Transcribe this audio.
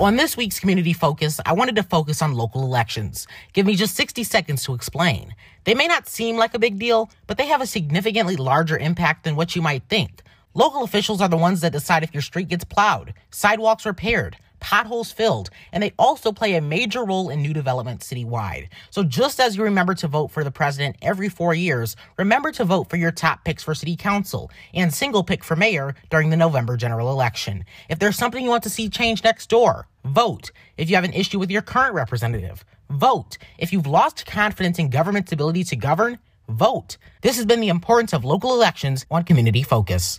On this week's Community Focus, I wanted to focus on local elections. Give me just 60 seconds to explain. They may not seem like a big deal, but they have a significantly larger impact than what you might think. Local officials are the ones that decide if your street gets plowed, sidewalks repaired, potholes filled, and they also play a major role in new development citywide. So just as you remember to vote for the president every four years, remember to vote for your top picks for city council and single pick for mayor during the November general election. If there's something you want to see change next door, vote. If you have an issue with your current representative, vote. If you've lost confidence in government's ability to govern, vote. This has been the importance of local elections on Community Focus.